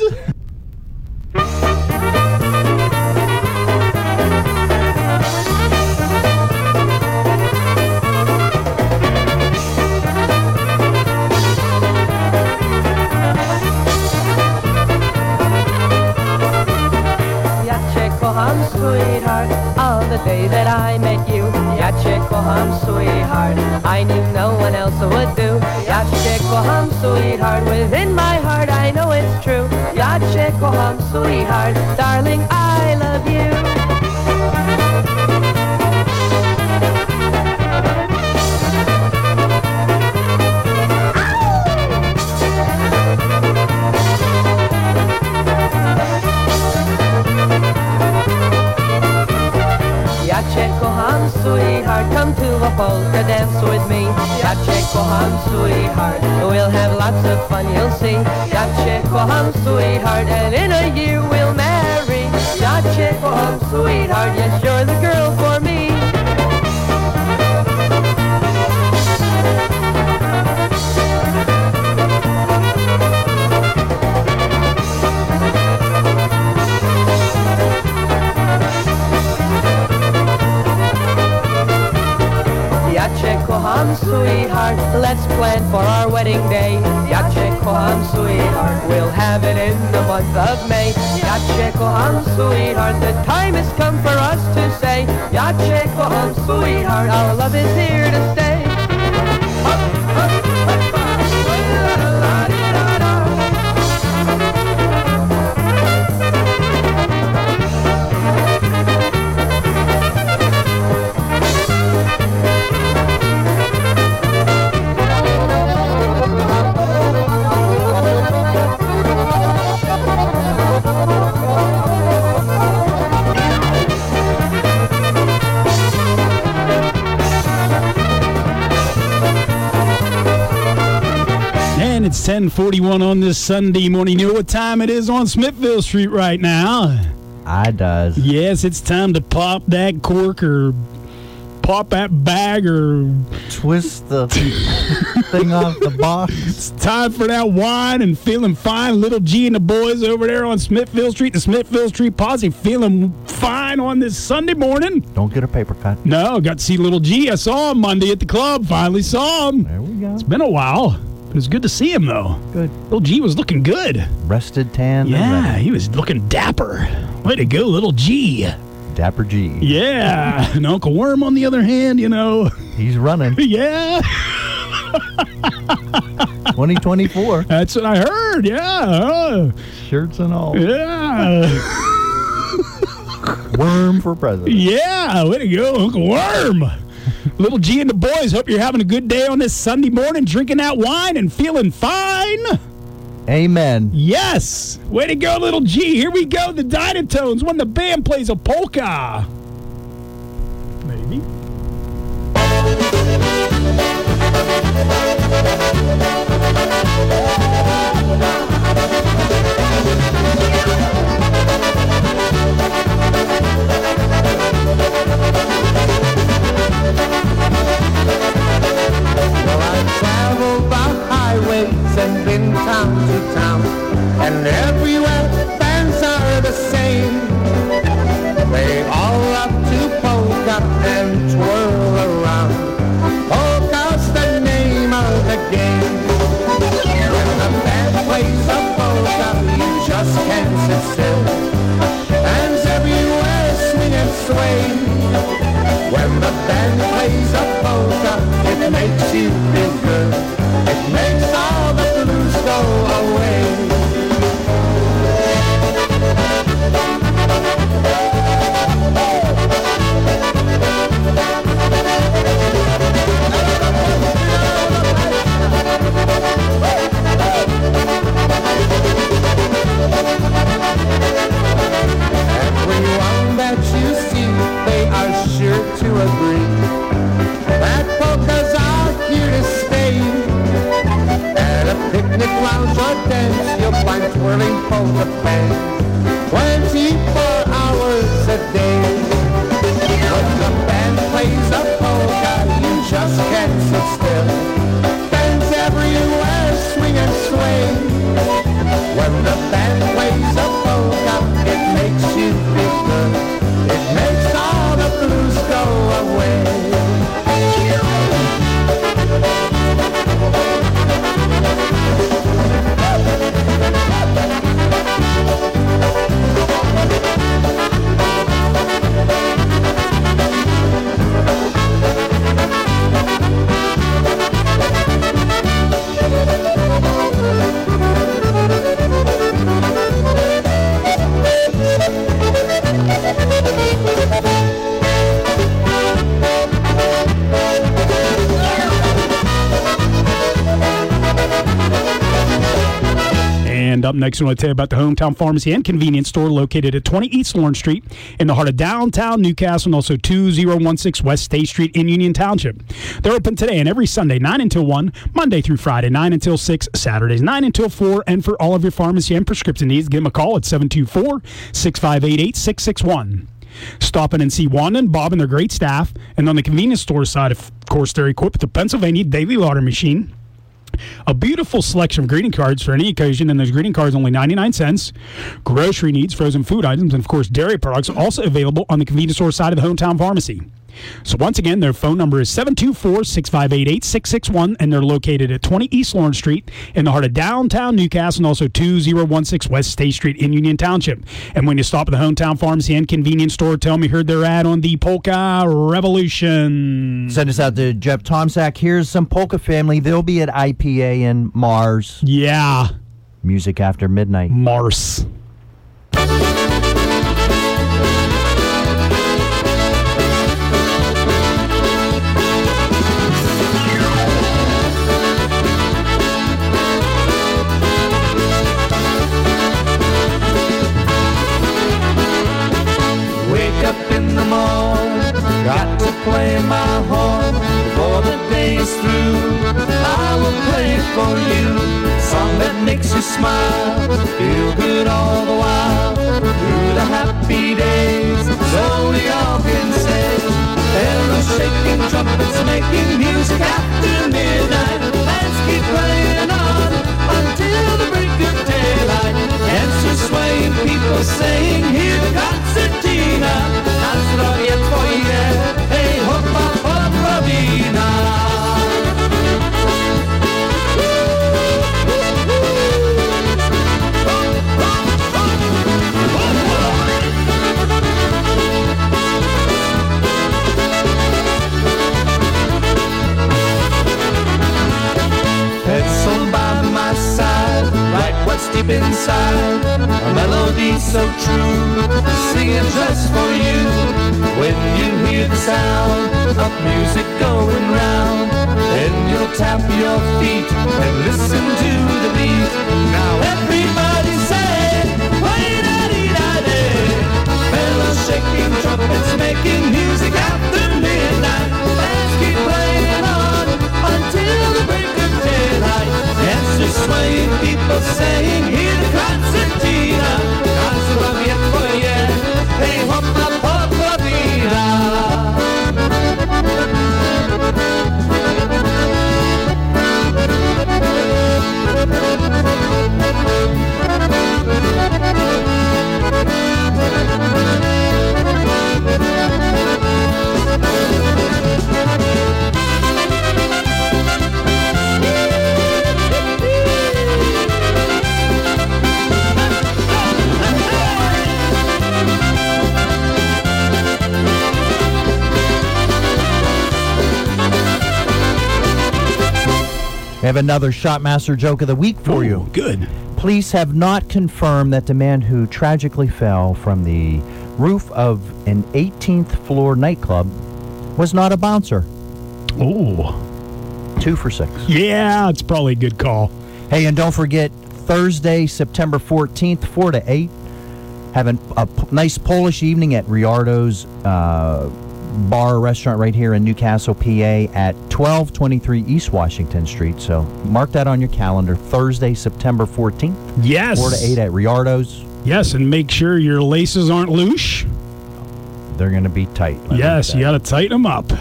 True. Ja cię kocham, sweetheart, darling, I kocham, sweetheart, we'll have lots of fun, you'll see. Ja cię kocham, sweetheart, and in a year we'll marry. Ja cię kocham, sweetheart, yes, you're the girl for me. Kocham, sweetheart, let's plan for our wedding day. Ja sweetheart, we'll have it in the month of May. Ja sweetheart, the time has come for us to say. Ja sweetheart, our love is here to stay. It's 1041 on this Sunday morning. You know what time it is on Smithville Street right now? I does. Yes, it's time to pop that cork or pop that bag or Twist the thing off the box. it's time for that wine and feeling fine. Little G and the boys over there on Smithville Street, the Smithville Street Posse, feeling fine on this Sunday morning. Don't get a paper cut. No, got to see Little G. I saw him Monday at the club. Finally saw him. There we go. It's been a while. It was good to see him though. Good. Little G was looking good. Rested, tan, Yeah, he was looking dapper. Way to go, Little G. Dapper G. Yeah. [LAUGHS] and Uncle Worm, on the other hand, you know, He's running. [LAUGHS] yeah, [LAUGHS] 2024. that's what I heard. Yeah. uh, Shirts and all. yeah. Worm for president. Yeah. Way to go, Uncle Worm. Little G and the boys, hope you're having a good day on this Sunday morning, drinking that wine and feeling fine. Amen. Yes. Way to go, Little G. Here we go. The Dynatones when the band plays a polka. Maybe. I've the highways and been town to town, and everywhere bands are the same. They all love to polka and twirl around. Polka's the name of the game. When the band plays a polka, you just can't sit still. Hands everywhere swing and sway. When the band plays a it makes you feel good. It makes all the blues go away. Everyone that you see, they are sure to agree a picnic lounge or dance, you'll find twirling polka fans next, I want to tell you about the Hometown Pharmacy and Convenience Store located at 20 East Lawrence Street in the heart of downtown Newcastle and also 2016 West State Street in Union Township. They're open today and every Sunday, 9 until 1, Monday through Friday, 9 until 6, Saturdays, 9 until 4. And for all of your pharmacy and prescription needs, give them a call at 724 658 8661. Stop in and see Wanda and Bob and their great staff. And on the convenience store side, of course, they're equipped with the Pennsylvania Daily Lauder Machine. A beautiful selection of greeting cards for any occasion, and those greeting cards only 99 cents. Grocery needs, frozen food items, and of course, dairy products are also available on the convenience store side of the hometown pharmacy. So, once again, their phone number is 724 658 8661, and they're located at 20 East Lawrence Street in the heart of downtown Newcastle and also 2016 West State Street in Union Township. And when you stop at the hometown pharmacy and convenience store, tell me you heard their ad on the Polka Revolution. Send us out to Jeff Tomsack. Here's some Polka Family. They'll be at IPA in Mars. Yeah, Music after midnight. Mars. Is through. I will play for you Song that makes you smile. Feel good all the while. Through the happy days, so we all can say. Bells shaking, trumpets making music after midnight. Bands keep sound of music going round, then you'll tap your feet and listen to the beat. Now everybody say, "Why da dee da day." Fellas shaking trumpets, making music after midnight. Bands keep playing on until the break of daylight. Dancers swaying, people saying, hear the concertina. We have another Shotmaster joke of the week for you. Good. Police have not confirmed that the man who tragically fell from the roof of an 18th floor nightclub was not a bouncer. Oh. Two for six. Yeah, it's probably a good call. Hey, and don't forget Thursday, September 14th, 4 to 8. Having a p- nice Polish evening at Riardo's uh, bar restaurant right here in Newcastle, PA at 1223 East Washington Street. So mark that on your calendar. Thursday, September 14th, Yes. 4 to 8 at Riardo's. Yes, and make sure your laces aren't loose. They're going to be tight. Yes, you got to tighten them up.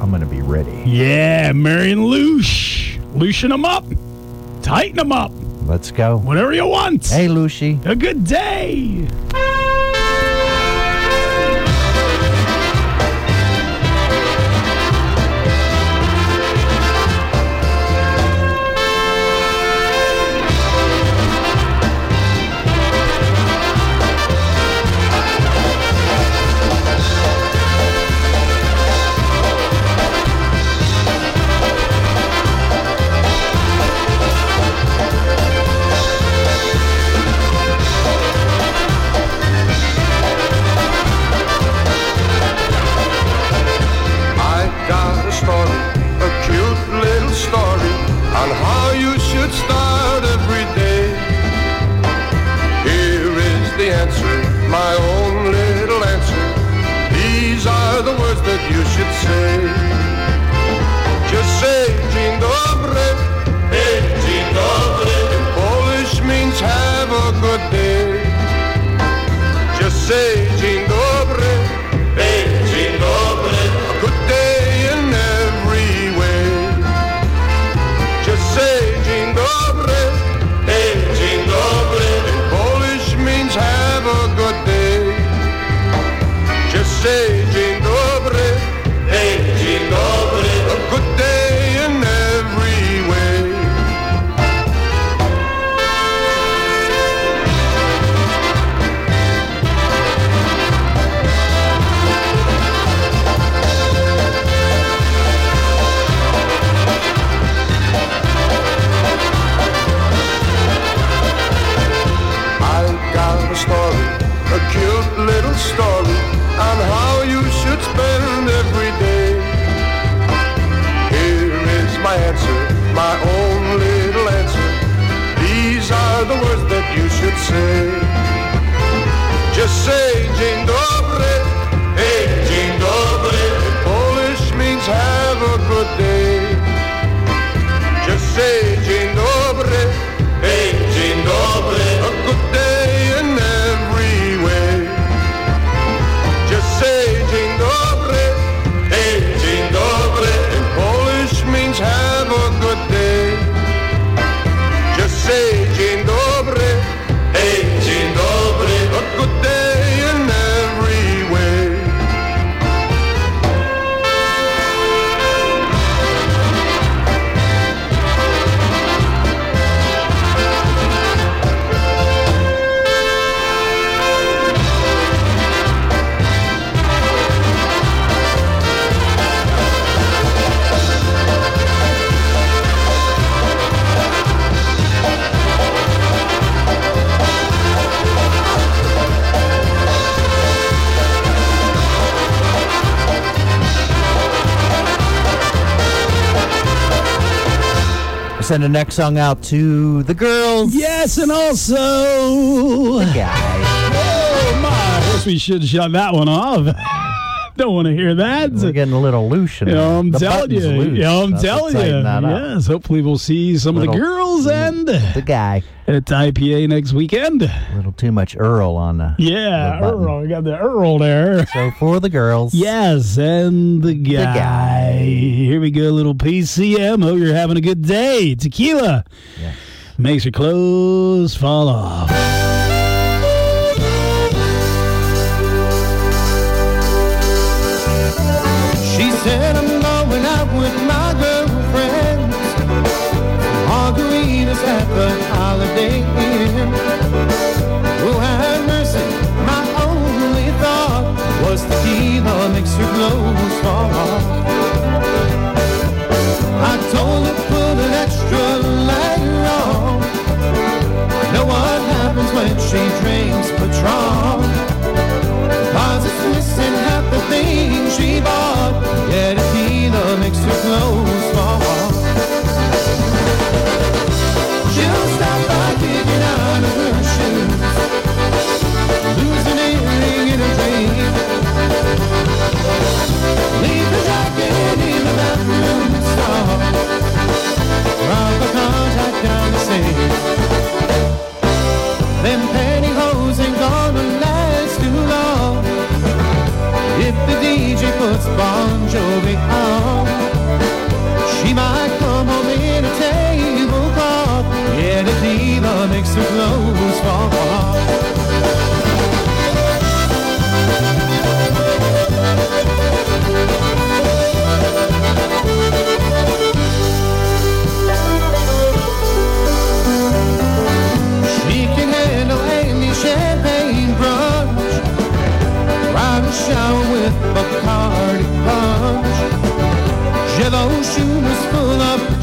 I'm going to be ready. Yeah, Marion Loosh. Loosen them up. Tighten them up. Let's go. Whatever you want. Hey, Lucy. A good day. Send the next song out to the girls. Yes, and also. The guy. Oh, my. I guess we should shut that one off. [LAUGHS] Don't want to hear that. We're getting a little loose. Yeah, there. I'm The telling you. loose. Yeah, I'm That's telling you. tighten that up. Yes, hopefully we'll see some of the girls and The guy. at IPA next weekend. A little too much Earl on the. Yeah, the. Earl. We got the Earl there. So for the girls. Yes, and the guy. The guy. Here we go, little PCM. Hope you're having a good day. Tequila Yes. makes your clothes fall off. She said I'm going out with my girlfriends. Margaritas at the Holiday I told her put an extra layer on. I know what happens when she drinks Patron. Missing half the things she bought. Yeah, tequila makes her clothes with Bacardi punch. Jello shoes full of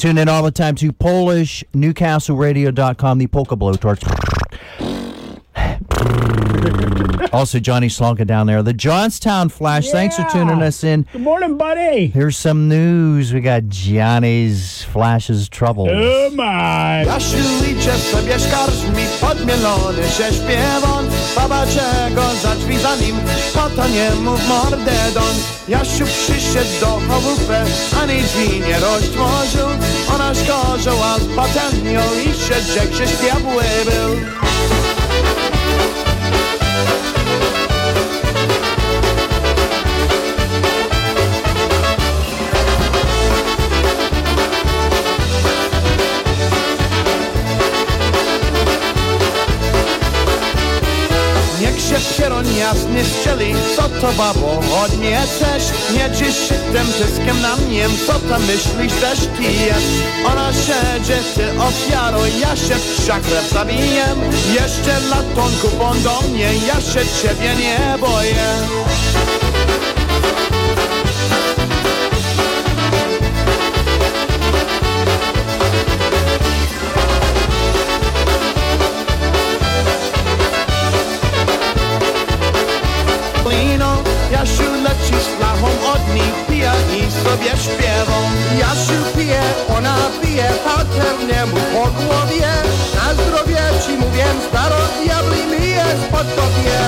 Tune in all the time to PolishNewcastleRadio.com, the polka blowtorch. [SIGHS] [SIGHS] [SIGHS] also, Johnny Slonka down there. The Johnstown Flash. Thanks for tuning us in. Good morning, buddy. Here's some news. We got Johnny's Flash's troubles. Oh, my. Jasiu, idzie sobie skarż podmielony się śpiewon Baba czego za za nim, to nie mów mordę Jasiu przyszedł do chałupy, ani drzwi nie roztworzył Ona szkorzała z patelnią i się rzekł, że diabły był jasny strzeli, co to babo, od mnie też Nie dziś się tym tyskiem na mnie, co tam myślisz też jest? Ona siedzie, ty ofiaro, ja się w szakrew zabiję. Jeszcze latonku bądź do mnie, ja się ciebie nie boję sobie śpiewą. Jasiu pije, ona pije, paternie mu po głowie. Na zdrowie ci mówię, staro diabli myje spod tobie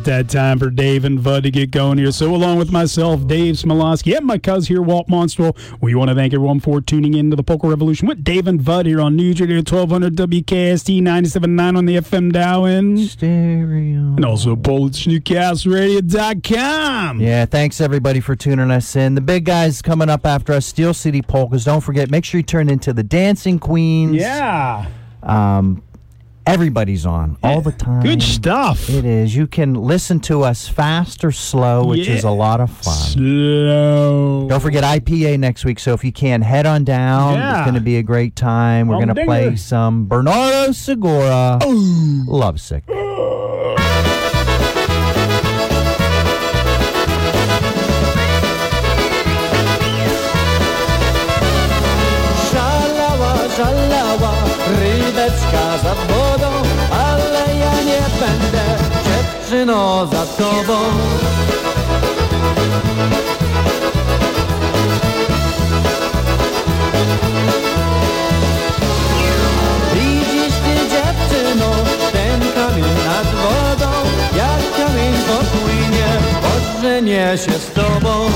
about that time for Dave and Bud to get going here. So, along with myself, Dave Smialowski, and my cuz here, Walt Monstwil, we want to thank everyone for tuning in to the Polka Revolution with Dave and Bud here on News Radio 1200 WKST 97.9 on the FM dial in. Stereo. And also PolishNewcastleRadio.com. Yeah, thanks everybody for tuning us in. The big guys coming up after us, Steel City Polkas. Don't forget, make sure you turn into the Dancing Queens. Yeah. Um, everybody's on all the time. Good stuff. It is. You can listen to us fast or slow, which is a lot of fun. Slow. Don't forget IPA next week. So if you can, head on down. Yeah. It's going to be a great time. We're oh, going to play some Bernardo Segura. Oh. Lovesick. Dziewczyno za tobą. Widzisz ty dziewczyno, ten kamień nad wodą, jak kamień popłynie, ożenię się z tobą.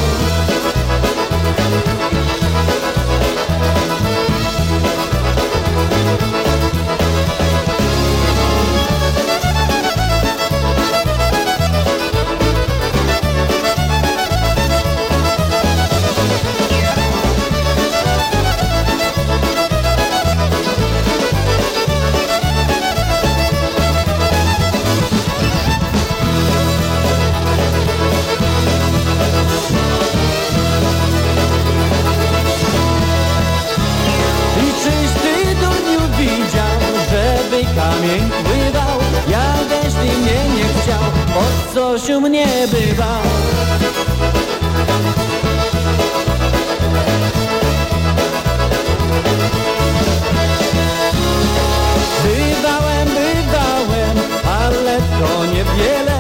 bywał Ja też ty mnie nie chciał Od coś u mnie bywał Bywałem, bywałem Ale to niewiele.